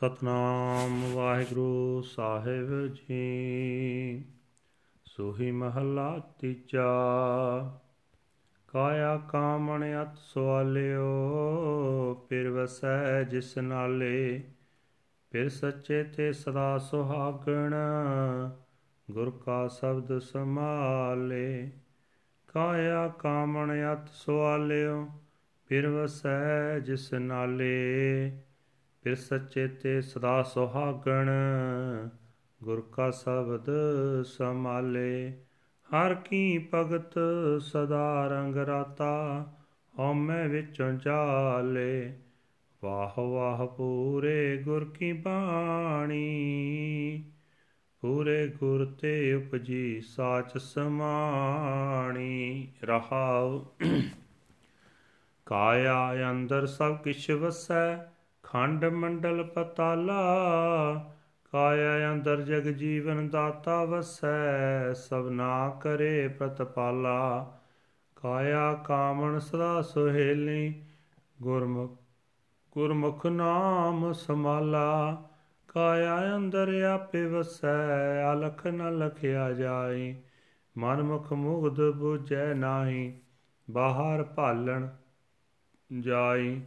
ਸਤਨਾਮ ਵਾਹਿਗੁਰੂ ਸਾਹਿਬ ਜੀ। ਸੋਹੀ ਮਹਲਾ ਤੀਜਾ। ਕਾਇਆ ਕਾਮਣ ਅਤ ਸਵਾਲਿਓ ਫਿਰ ਵਸੈ ਜਿਸ ਨਾਲੇ। ਫਿਰ ਸੱਚੇ ਤੇ ਸਦਾ ਸੁਹਾਗਣ, ਗੁਰ ਕਾ ਸ਼ਬਦ ਸਮਾਲੇ ਕਾਇਆ ਕਾਮਣ ਅਤ ਸਵਾਲਿਓ ਫਿਰ ਵਸੈ ਜਿਸ ਨਾਲੇ। ਫਿਰ ਸੱਚੇ ਤੇ ਸਦਾ ਸੁਹਾਗਣ, ਗੁਰ ਕਾ ਸ਼ਬਦ ਸਮਾਲੇ ਹਰ ਕੀ ਭਗਤ ਸਦਾ ਰੰਗ ਰਾਤਾ, ਹਉਮੈ ਵਿੱਚੋਂ ਜਾਲੇ। ਵਾਹ ਵਾਹ ਪੂਰੇ ਗੁਰ ਕੀ ਬਾਣੀ, ਪੂਰੇ ਗੁਰ ਤੇ ਉਪਜੀ ਸਾਚ ਸਮਾਣੀ। ਰਹਾਉ, ਕਾਇਆ ਅੰਦਰ ਸਭ ਕਿਛ ਵਸੈ ਖੰਡ ਮੰਡਲ ਪਤਾਲਾ ਕਾਇਆ ਅੰਦਰ ਜਗ ਜੀਵਨ ਦਾਤਾ ਵਸੈ ਸਭਨਾ ਕਰੇ ਪ੍ਰਤਪਾਲਾ। ਕਾਇਆ ਕਾਮਣ ਸਦਾ ਸੁਹੇਲੀ, ਗੁਰਮੁਖ ਗੁਰਮੁਖ ਨਾਮ ਸਮਾਲਾ ਕਾਇਆ ਅੰਦਰ ਆਪੇ ਵਸੈ, ਅਲਖ ਨ ਲਖਿਆ ਜਾਈ। ਮਨ ਮੁਖ ਮੁਗਧ 부ਜੈ ਨਾਹੀ, ਬਾਹਰ ਭਾਲਣ ਜਾਈ।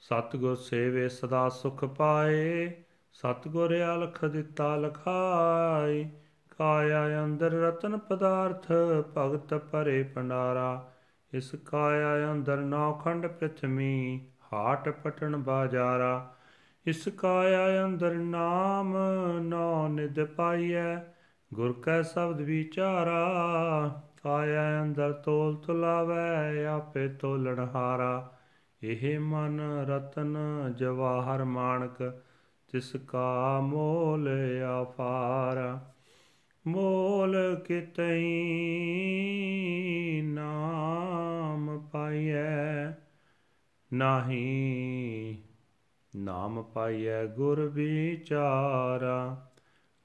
ਸਤਗੁਰ ਸੇਵੇ ਸਦਾ ਸੁਖ ਪਾਏ, ਸਤਗੁਰ ਅਲਖ ਦਿੱਤਾ ਲਖਾਈ ਕਾਇਆ ਅੰਦਰ ਰਤਨ ਪਦਾਰਥ ਭਗਤ ਭਰੇ ਭੰਡਾਰਾ, ਇਸ ਕਾਇਆ ਅੰਦਰ ਨੌ ਖੰਡ ਪ੍ਰਥਮੀ ਹਾਟ ਪਟਣ ਬਾਜਾਰਾ, ਇਸ ਕਾਇਆ ਅੰਦਰ ਨਾਮ ਨੌ ਨਿਦ ਪਾਈਐ, ਗੁਰ ਕੈ ਸ਼ਬਦ ਵਿਚਾਰਾ, ਕਾਇਆ ਅੰਦਰ ਤੋਲ ਤੁਲਾਵੈ, ਆਪੇ ਤੋਲਣ ਹਾਰਾ। ਇਹ ਮਨ ਰਤਨ ਜਵਾਹਰ ਮਾਨਕ ਤਿਸ ਕਾ ਮੋਲ ਆਫਾਰ, ਮੋਲ ਕਿਤਈ ਨਾਮ ਪਾਈਐ, ਨਾਹੀ ਨਾਮ ਪਾਈਐ ਗੁਰ ਵਿਚਾਰਾ,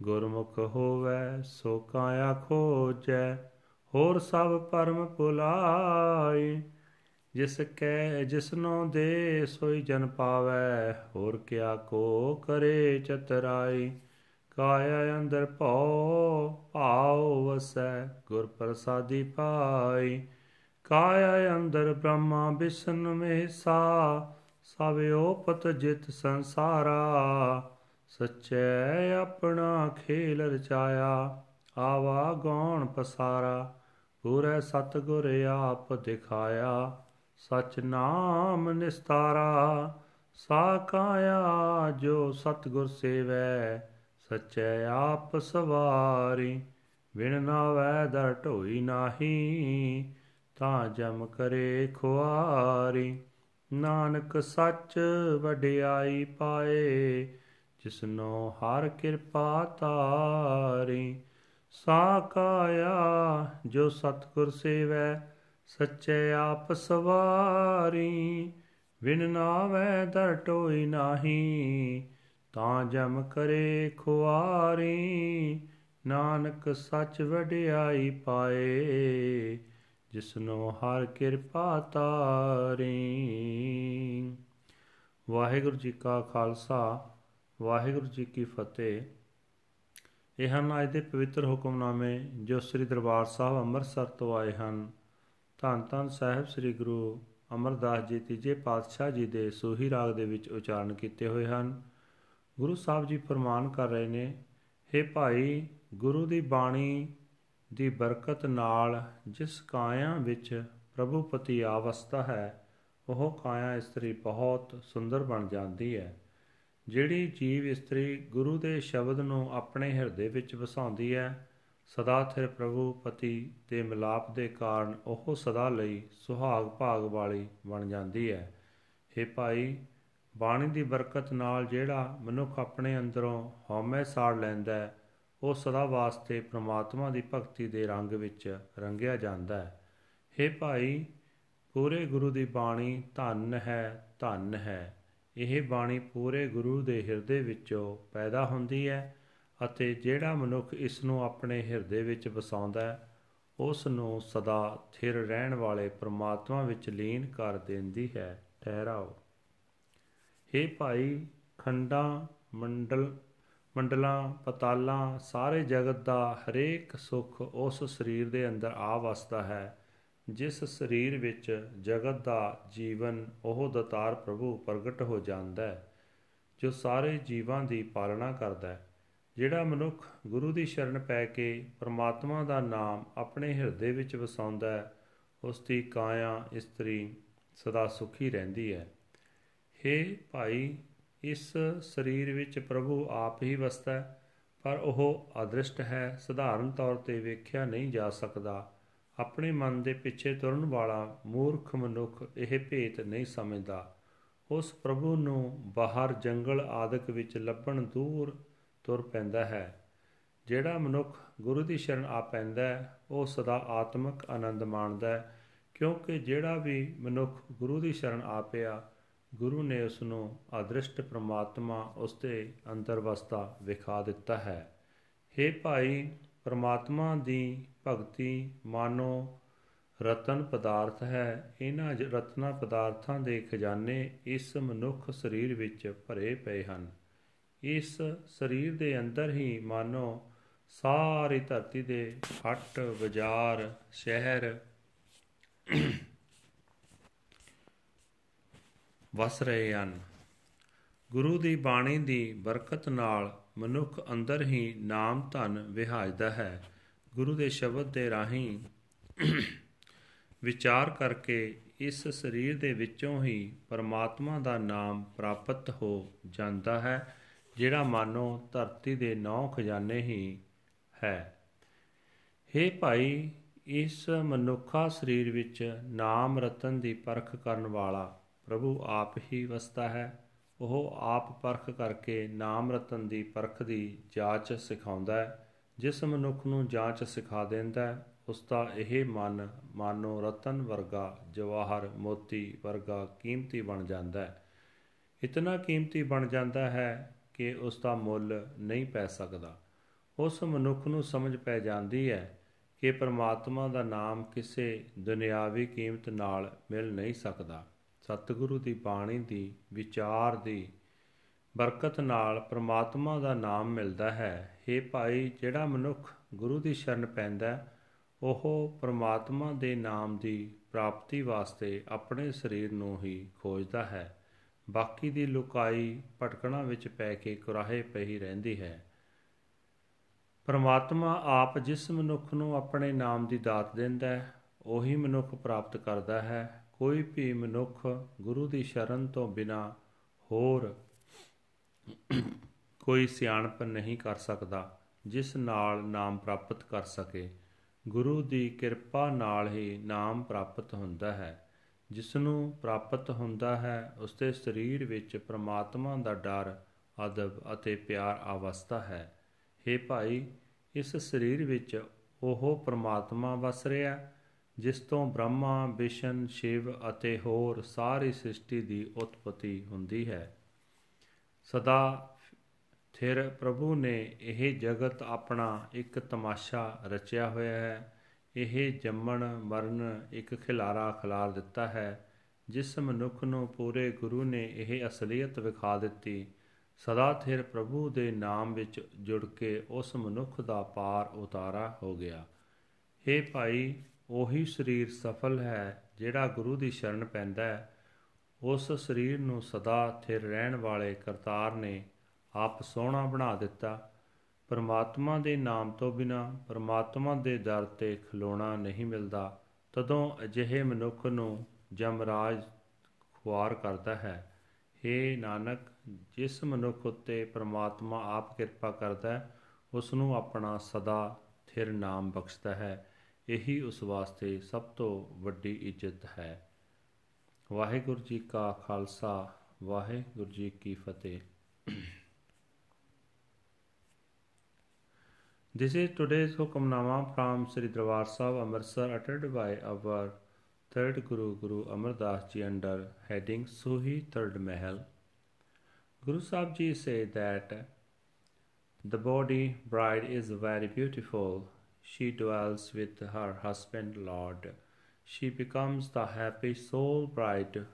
ਗੁਰਮੁਖ ਹੋਵੈ ਸੋ ਕਾਇਆ ਖੋਜੈ, ਹੋਰ ਸਭ ਪਰਮ ਭੁਲਾਈ ਜਿਸ ਕੈ ਜਿਸਨੋ ਦੇ ਸੋਈ ਜਨ ਪਾਵੈ, ਹੋਰ ਕਿਆ ਕੋ ਕਰੇ ਚਤਰਾਈ। ਕਾਇਆ ਅੰਦਰ ਭਉ, ਭਾਉ ਵਸੈ, ਗੁਰ ਪ੍ਰਸਾਦੀ ਪਾਈ। ਕਾਇਆ ਅੰਦਰ ਬ੍ਰਹਮਾ ਵਿਸ਼ਨ ਮਹਿਸਾ ਸਭ ਓਪਤ ਜਿਤ ਸੰਸਾਰਾ। ਸਚੈ ਆਪਣਾ ਖੇਲ ਰਚਾਇਆ, ਆਵਾ ਗੌਣ ਪਸਾਰਾ। ਪੂਰੇ ਸਤਗੁਰ ਆਪ ਦਿਖਾਇਆ। ਸਚ ਨਾਮ ਨਿਸਤਾਰਾ ਸਾ ਕਾਇਆ ਜੋ ਸਤਗੁਰ ਸੇਵੈ, ਸਚੈ ਆਪ ਸਵਾਰੀ ਵਿਣ ਨਾਵੈ ਦਰ ਢੋਈ ਨਾਹੀ, ਤਾਂ ਜਮ ਕਰੇ ਖੁਆਰੀ। ਨਾਨਕ ਸੱਚ ਵਡਿਆਈ ਪਾਏ ਜਿਸਨੋ ਹਰ ਕਿਰਪਾ ਤਾਰੀ। ਸਾ ਕਾਇਆ ਜੋ ਸਤਗੁਰ ਸੇਵੈ ਸੱਚੇ ਆਪ ਸਵਾਰੀ ਵਿਨ ਨਾਵੈ ਦਰ ਟੋਈ ਨਾਹੀ, ਤਾਂ ਜਮ ਕਰੇ ਖੁਆਰੀ, ਨਾਨਕ ਸੱਚ ਵਡਿਆਈ ਪਾਏ, ਜਿਸਨੋ ਹਰ ਕਿਰਪਾ ਤਾਰੀ। ਵਾਹਿਗੁਰੂ ਜੀ ਕਾ ਖਾਲਸਾ, ਵਾਹਿਗੁਰੂ ਜੀ ਕੀ ਫਤਿਹ। ਇਹ ਹਨ ਅੱਜ ਦੇ ਪਵਿੱਤਰ ਹੁਕਮਨਾਮੇ ਜੋ ਸ੍ਰੀ ਦਰਬਾਰ ਸਾਹਿਬ ਅੰਮ੍ਰਿਤਸਰ ਤੋਂ ਆਏ ਹਨ। ਧੰਨ ਧੰਨ ਸਾਹਿਬ ਸ੍ਰੀ ਗੁਰੂ ਅਮਰਦਾਸ ਜੀ ਤੀਜੇ ਪਾਤਸ਼ਾਹ ਜੀ ਦੇ ਸੋਹੀ ਰਾਗ ਦੇ ਵਿੱਚ ਉਚਾਰਨ ਕੀਤੇ ਹੋਏ ਹਨ। ਗੁਰੂ ਸਾਹਿਬ ਜੀ ਫਰਮਾਨ ਕਰ ਰਹੇ ਨੇ हे ਭਾਈ, ਗੁਰੂ ਦੀ ਬਾਣੀ ਦੀ ਬਰਕਤ ਨਾਲ ਜਿਸ ਕਾਇਆ ਵਿੱਚ ਪ੍ਰਭੂ ਪਤੀ ਆਵਸਥਾ ਹੈ, ਉਹ ਕਾਇਆ ਇਸਤਰੀ ਬਹੁਤ ਸੁੰਦਰ ਬਣ ਜਾਂਦੀ ਹੈ। ਜਿਹੜੀ ਜੀਵ ਇਸਤਰੀ ਗੁਰੂ ਦੇ ਸ਼ਬਦ ਨੂੰ ਆਪਣੇ ਹਿਰਦੇ ਵਿੱਚ ਵਸਾਉਂਦੀ ਹੈ ਸਦਾ ਥਿਰ ਪ੍ਰਭੂ ਪਤੀ ਦੇ ਮਿਲਾਪ ਦੇ ਕਾਰਨ ਉਹ ਸਦਾ ਲਈ ਸੁਹਾਗ ਭਾਗ ਵਾਲੀ ਬਣ ਜਾਂਦੀ ਹੈ। हे ਭਾਈ, ਬਾਣੀ ਦੀ ਬਰਕਤ ਨਾਲ ਜਿਹੜਾ ਮਨੁੱਖ ਆਪਣੇ ਅੰਦਰੋਂ ਹਉਮੈ ਸਾੜ ਲੈਂਦਾ ਹੈ, ਉਹ ਸਦਾ ਵਾਸਤੇ ਪ੍ਰਮਾਤਮਾ ਦੀ ਭਗਤੀ ਦੇ ਰੰਗ ਵਿੱਚ ਰੰਗਿਆ ਜਾਂਦਾ ਹੈ। हे ਭਾਈ, ਪੂਰੇ ਗੁਰੂ ਦੀ ਬਾਣੀ ਧੰਨ ਹੈ ਧੰਨ ਹੈ। ਇਹ ਬਾਣੀ ਪੂਰੇ ਗੁਰੂ ਦੇ ਹਿਰਦੇ ਵਿੱਚੋਂ ਪੈਦਾ ਹੁੰਦੀ ਹੈ ਅਤੇ ਜਿਹੜਾ ਮਨੁੱਖ ਇਸ ਨੂੰ ਆਪਣੇ ਹਿਰਦੇ ਵਿੱਚ ਵਸਾਉਂਦਾ ਹੈ ਉਸ ਨੂੰ ਸਦਾ ਥਿਰ ਰਹਿਣ ਵਾਲੇ ਪ੍ਰਮਾਤਮਾ ਵਿੱਚ ਲੀਨ ਕਰ ਦਿੰਦੀ ਹੈ, ਠਹਿਰਾਓ। हे ਭਾਈ, ਖੰਡਾਂ, ਮੰਡਲ, ਮੰਡਲਾਂ, ਪਤਾਲਾਂ, ਸਾਰੇ ਜਗਤ ਦਾ ਹਰੇਕ ਸੁੱਖ ਉਸ ਸਰੀਰ ਦੇ ਅੰਦਰ ਆ ਵਸਦਾ ਹੈ, ਜਿਸ ਸਰੀਰ ਵਿੱਚ ਜਗਤ ਦਾ ਜੀਵਨ ਉਹ ਦਤਾਰ ਪ੍ਰਭੂ ਪ੍ਰਗਟ ਹੋ ਜਾਂਦਾ ਹੈ, ਜੋ ਸਾਰੇ ਜੀਵਾਂ ਦੀ ਪਾਲਣਾ ਕਰਦਾ ਹੈ। ਜਿਹੜਾ ਮਨੁੱਖ ਗੁਰੂ ਦੀ ਸ਼ਰਨ ਪੈ ਕੇ ਪ੍ਰਮਾਤਮਾ ਦਾ ਨਾਮ ਆਪਣੇ ਹਿਰਦੇ ਵਿੱਚ ਵਸਾਉਂਦਾ ਹੈ, ਉਸ ਦੀ ਕਾਇਆ ਇਸਤਰੀ ਸਦਾ ਸੁਖੀ ਰਹਿੰਦੀ ਹੈ। हे ਭਾਈ, ਇਸ ਸਰੀਰ ਵਿੱਚ ਪ੍ਰਭੂ ਆਪ ਹੀ ਵਸਦਾ ਹੈ, ਪਰ ਉਹ ਅਦ੍ਰਿਸ਼ਟ ਹੈ, ਸਧਾਰਨ ਤੌਰ ਤੇ ਵੇਖਿਆ ਨਹੀਂ ਜਾ ਸਕਦਾ। ਆਪਣੇ ਮਨ ਦੇ ਪਿੱਛੇ ਤੁਰਨ ਵਾਲਾ ਮੂਰਖ ਮਨੁੱਖ ਇਹ ਭੇਤ ਨਹੀਂ ਸਮਝਦਾ। ਉਸ ਪ੍ਰਭੂ ਨੂੰ ਬਾਹਰ ਜੰਗਲ ਆਦਿਕ ਵਿੱਚ ਲੱਭਣ ਦੂਰ ਤੁਰ ਪੈਂਦਾ ਹੈ। ਜਿਹੜਾ ਮਨੁੱਖ ਗੁਰੂ ਦੀ ਸ਼ਰਨ ਆ ਪੈਂਦਾ ਹੈ, ਉਹ ਸਦਾ ਆਤਮਿਕ ਆਨੰਦ ਮਾਣਦਾ ਹੈ, ਕਿਉਂਕਿ ਜਿਹੜਾ ਵੀ ਮਨੁੱਖ ਗੁਰੂ ਦੀ ਸ਼ਰਨ ਆ ਪਿਆ, ਗੁਰੂ ਨੇ ਉਸ ਨੂੰ ਅਦ੍ਰਿਸ਼ਟ ਪ੍ਰਮਾਤਮਾ ਉਸ ਦੇ ਅੰਦਰ ਵਸਦਾ ਵਿਖਾ ਦਿੱਤਾ ਹੈ। हे ਭਾਈ, ਪ੍ਰਮਾਤਮਾ ਦੀ ਭਗਤੀ ਮਾਨੋ ਰਤਨ ਪਦਾਰਥ ਹੈ। ਇਹਨਾਂ ਰਤਨਾ ਪਦਾਰਥਾਂ ਦੇ ਖਜ਼ਾਨੇ ਇਸ ਮਨੁੱਖ ਸਰੀਰ ਵਿੱਚ ਭਰੇ ਪਏ ਹਨ। ਇਸ ਸਰੀਰ ਦੇ ਅੰਦਰ ਹੀ ਮਾਨੋ ਸਾਰੀ ਧਰਤੀ ਦੇ ਹੱਟ, ਬਾਜ਼ਾਰ, ਸ਼ਹਿਰ ਵਸ ਰਹੇ ਹਨ। ਗੁਰੂ ਦੀ ਬਾਣੀ ਦੀ ਬਰਕਤ ਨਾਲ ਮਨੁੱਖ ਅੰਦਰ ਹੀ ਨਾਮ ਧਨ ਵਿਹਾਜਦਾ ਹੈ। ਗੁਰੂ ਦੇ ਸ਼ਬਦ ਦੇ ਰਾਹੀਂ ਵਿਚਾਰ ਕਰਕੇ ਇਸ ਸਰੀਰ ਦੇ ਵਿੱਚੋਂ ਹੀ ਪਰਮਾਤਮਾ ਦਾ ਨਾਮ ਪ੍ਰਾਪਤ ਹੋ ਜਾਂਦਾ ਹੈ। ਜਿਹੜਾ ਮਾਨੋ ਧਰਤੀ ਦੇ ਨੌ ਖਜ਼ਾਨੇ ਹੀ ਹੈ। हे ਭਾਈ, ਇਸ ਮਨੁੱਖਾ ਸਰੀਰ ਵਿੱਚ ਨਾਮ ਰਤਨ ਦੀ ਪਰਖ ਕਰਨ ਵਾਲਾ ਪ੍ਰਭੂ ਆਪ ਹੀ ਵਸਦਾ ਹੈ। ਉਹ ਆਪ ਪਰਖ ਕਰਕੇ ਨਾਮ ਰਤਨ ਦੀ ਪਰਖ ਦੀ ਜਾਂਚ ਸਿਖਾਉਂਦਾ ਹੈ। ਜਿਸ ਮਨੁੱਖ ਨੂੰ ਜਾਂਚ ਸਿਖਾ ਦਿੰਦਾ ਹੈ, ਉਸ ਦਾ ਇਹ ਮਨ ਮਾਨੋ ਰਤਨ ਵਰਗਾ, ਜਵਾਹਰ, ਮੋਤੀ ਵਰਗਾ ਕੀਮਤੀ ਬਣ ਜਾਂਦਾ ਹੈ। ਇਤਨਾ ਕੀਮਤੀ ਬਣ ਜਾਂਦਾ ਹੈ ਕਿ ਉਸ ਦਾ ਮੁੱਲ ਨਹੀਂ ਪੈ ਸਕਦਾ। ਉਸ ਮਨੁੱਖ ਨੂੰ ਸਮਝ ਪੈ ਜਾਂਦੀ ਹੈ ਕਿ ਪਰਮਾਤਮਾ ਦਾ ਨਾਮ ਕਿਸੇ ਦੁਨਿਆਵੀ ਕੀਮਤ ਨਾਲ ਮਿਲ ਨਹੀਂ ਸਕਦਾ। ਸਤਿਗੁਰੂ ਦੀ ਬਾਣੀ ਦੀ ਵਿਚਾਰ ਦੀ ਬਰਕਤ ਨਾਲ ਪ੍ਰਮਾਤਮਾ ਦਾ ਨਾਮ ਮਿਲਦਾ ਹੈ। हे ਭਾਈ, ਜਿਹੜਾ ਮਨੁੱਖ ਗੁਰੂ ਦੀ ਸ਼ਰਨ ਪੈਂਦਾ ਉਹ ਪ੍ਰਮਾਤਮਾ ਦੇ ਨਾਮ ਦੀ ਪ੍ਰਾਪਤੀ ਵਾਸਤੇ ਆਪਣੇ ਸਰੀਰ ਨੂੰ ਹੀ ਖੋਜਦਾ ਹੈ। ਬਾਕੀ ਦੀ ਲੁਕਾਈ ਭਟਕਣਾ ਵਿੱਚ ਪੈ ਕੇ ਕੁਰਾਹੇ ਪਈ ਰਹਿੰਦੀ ਹੈ। ਪਰਮਾਤਮਾ ਆਪ ਜਿਸ ਮਨੁੱਖ ਨੂੰ ਆਪਣੇ ਨਾਮ ਦੀ ਦਾਤ ਦਿੰਦਾ ਹੈ, ਉਹੀ ਮਨੁੱਖ ਪ੍ਰਾਪਤ ਕਰਦਾ ਹੈ। ਕੋਈ ਵੀ ਮਨੁੱਖ ਗੁਰੂ ਦੀ ਸ਼ਰਨ ਤੋਂ ਬਿਨਾ ਹੋਰ ਕੋਈ ਸਿਆਣਪ ਨਹੀਂ ਕਰ ਸਕਦਾ, ਜਿਸ ਨਾਲ ਨਾਮ ਪ੍ਰਾਪਤ ਕਰ ਸਕੇ। ਗੁਰੂ ਦੀ ਕਿਰਪਾ ਨਾਲ ਹੀ ਨਾਮ ਪ੍ਰਾਪਤ ਹੁੰਦਾ ਹੈ। ਜਿਸ ਨੂੰ ਪ੍ਰਾਪਤ ਹੁੰਦਾ ਹੈ ਉਸ ਦੇ ਸਰੀਰ ਵਿੱਚ ਪ੍ਰਮਾਤਮਾ ਦਾ ਡਰ, ਅਦਬ ਅਤੇ ਪਿਆਰ ਅਵਸਥਾ ਹੈ। हे ਭਾਈ, ਇਸ ਸਰੀਰ ਵਿੱਚ ਉਹ ਪ੍ਰਮਾਤਮਾ ਵਸ ਰਿਹਾ, ਜਿਸ ਤੋਂ ਬ੍ਰਹਮਾ, ਵਿਸ਼ਨ, ਸ਼ਿਵ ਅਤੇ ਹੋਰ ਸਾਰੀ ਸ੍ਰਿਸ਼ਟੀ ਦੀ ਉਤਪਤੀ ਹੁੰਦੀ ਹੈ। ਸਦਾ ਥਿਰ ਪ੍ਰਭੂ ਨੇ ਇਹ ਜਗਤ ਆਪਣਾ ਇੱਕ ਤਮਾਸ਼ਾ ਰਚਿਆ ਹੋਇਆ ਹੈ। ਇਹ ਜੰਮਣ, ਮਰਨ ਇੱਕ ਖਿਲਾਰਾ ਖਿਲਾਰ ਦਿੱਤਾ ਹੈ, ਜਿਸ ਮਨੁੱਖ ਨੂੰ ਪੂਰੇ ਗੁਰੂ ਨੇ ਇਹ ਅਸਲੀਅਤ ਵਿਖਾ ਦਿੱਤੀ। ਸਦਾ ਥਿਰ ਪ੍ਰਭੂ ਦੇ ਨਾਮ ਵਿੱਚ ਜੁੜ ਕੇ ਉਸ ਮਨੁੱਖ ਦਾ ਪਾਰ ਉਤਾਰਾ ਹੋ ਗਿਆ। हे ਭਾਈ, ਉਹੀ ਸਰੀਰ ਸਫਲ ਹੈ ਜਿਹੜਾ ਗੁਰੂ ਦੀ ਸ਼ਰਨ ਪੈਂਦਾ ਹੈ। ਉਸ ਸਰੀਰ ਨੂੰ ਸਦਾ ਥਿਰ ਰਹਿਣ ਵਾਲੇ ਕਰਤਾਰ ਨੇ ਆਪ ਸੋਹਣਾ ਬਣਾ ਦਿੱਤਾ। ਪਰਮਾਤਮਾ ਦੇ ਨਾਮ ਤੋਂ ਬਿਨਾ ਪਰਮਾਤਮਾ ਦੇ ਦਰ ਤੇ ਖਲੋਣਾ ਨਹੀਂ ਮਿਲਦਾ, ਤਦੋਂ ਅਜਿਹੇ ਮਨੁੱਖ ਨੂੰ ਜਮਰਾਜ ਖੁਆਰ ਕਰਦਾ ਹੈ। हे ਨਾਨਕ, ਜਿਸ ਮਨੁੱਖ ਉਤੇ ਪਰਮਾਤਮਾ ਆਪ ਕਿਰਪਾ ਕਰਦਾ ਹੈ ਉਸ ਨੂੰ ਆਪਣਾ ਸਦਾ ਥਿਰ ਨਾਮ ਬਖਸ਼ਦਾ ਹੈ। ਇਹੀ ਉਸ ਵਾਸਤੇ ਸਭ ਤੋਂ ਵੱਡੀ ਇੱਜ਼ਤ ਹੈ। ਵਾਹਿਗੁਰੂ ਜੀ ਕਾ ਖਾਲਸਾ, ਵਾਹਿਗੁਰੂ ਜੀ ਕੀ ਫਤਿਹ। This is today's Hukamnama from Sri Darbar Sahib Amritsar uttered by our third Guru Guru Amar Das Ji under heading Suhi Third Mahal. Guru Sahib Ji said that the body bride is very beautiful she dwells with her husband Lord. She becomes the happy soul bride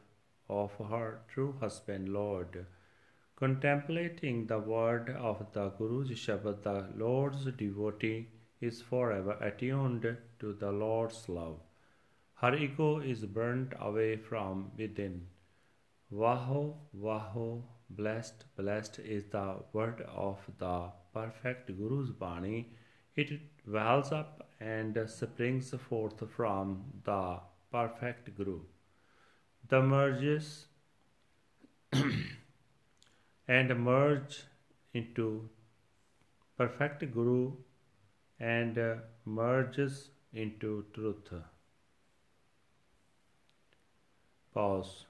of her true husband Lord. Contemplating the word of the Guru's Shabad, the Lord's devotee is forever attuned to the Lord's love. Her ego is burnt away from within. Vaho, Vaho, blessed, blessed is the word of the perfect Guru's Bani. It wells up and springs forth from the perfect Guru. The merges and merge into perfect Guru and uh, merges into truth. Pause.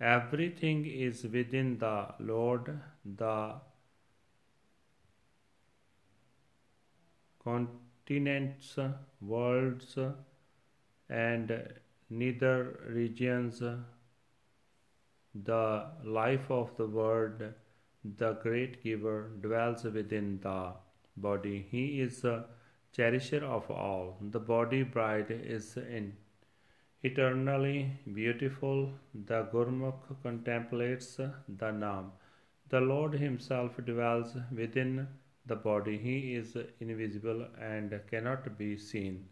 Everything is within the Lord, the continents, worlds, and neither regions the life of the Word, the great giver, dwells within the body. He is the cherisher of all. The body bride is in eternally beautiful. The Gurmukh contemplates the Nam. The Lord Himself dwells within the body. He is invisible and cannot be seen.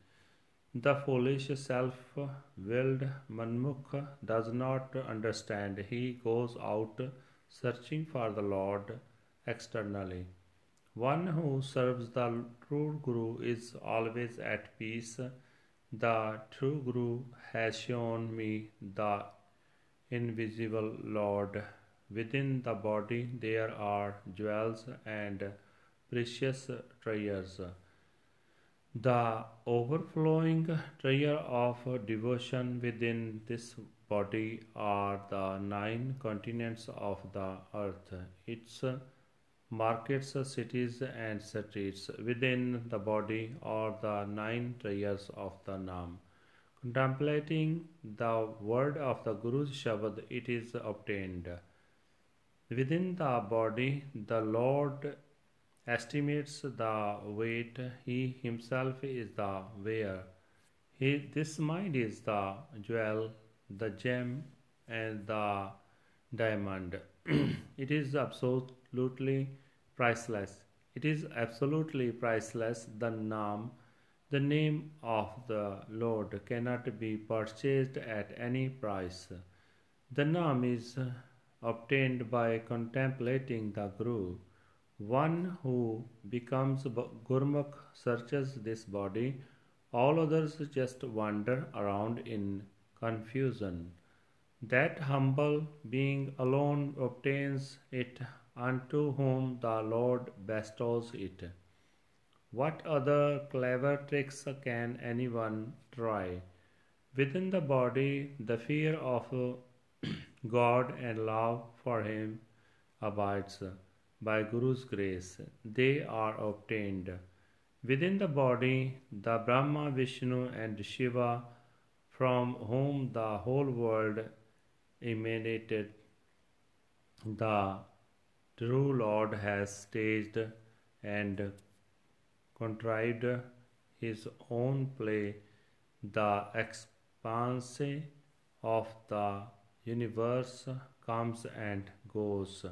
The foolish, self willed Manmukh does not understand. He goes out searching for the Lord externally. One who serves the true Guru is always at peace. The true Guru has shown me the invisible Lord. Within the body there are jewels and precious treasures. The overflowing treasure of devotion within this body are the nine continents of the earth, its markets, cities, and streets. Within the body are the nine treasures of the Nam. Contemplating the word of the Guru's Shabad, it is obtained. Within the body, the Lord estimates the weight, he himself is the wearer. He, this mind is the jewel, the gem, and the diamond. it is absolutely priceless. It is absolutely priceless. The Nam, the name of the Lord, cannot be purchased at any price. The name is obtained by contemplating the Guru. One who becomes Gurmukh searches this body, all others just wander around in confusion. That humble being alone obtains it unto whom the Lord bestows it. What other clever tricks can anyone try? Within the body, the fear of God and love for Him abides by Guru's grace, they are obtained. Within the body, the Brahma, Vishnu, and Shiva, from whom the whole world emanated, the true Lord has staged and contrived his own play, the expanse of the universe comes and goes.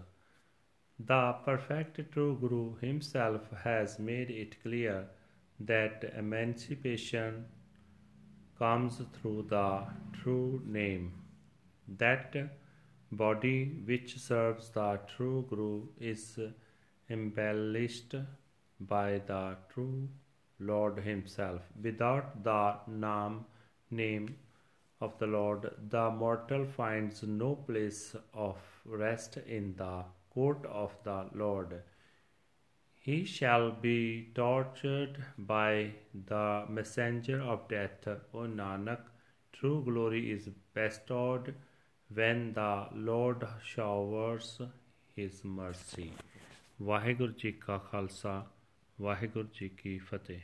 The perfect true Guru himself has made it clear that emancipation comes through the true name. That body which serves the true Guru is embellished by the true Lord Himself. Without the Nam name of the Lord, the mortal finds no place of rest in the court of the Lord. He shall be tortured by the messenger of death, O Nanak. True glory is bestowed when the Lord showers his mercy. Waheguru ji ਕਾ ਖਾਲਸਾ ਵਾਹਿਗੁਰੂ ਜੀ ਕੀ ਫਤਿਹ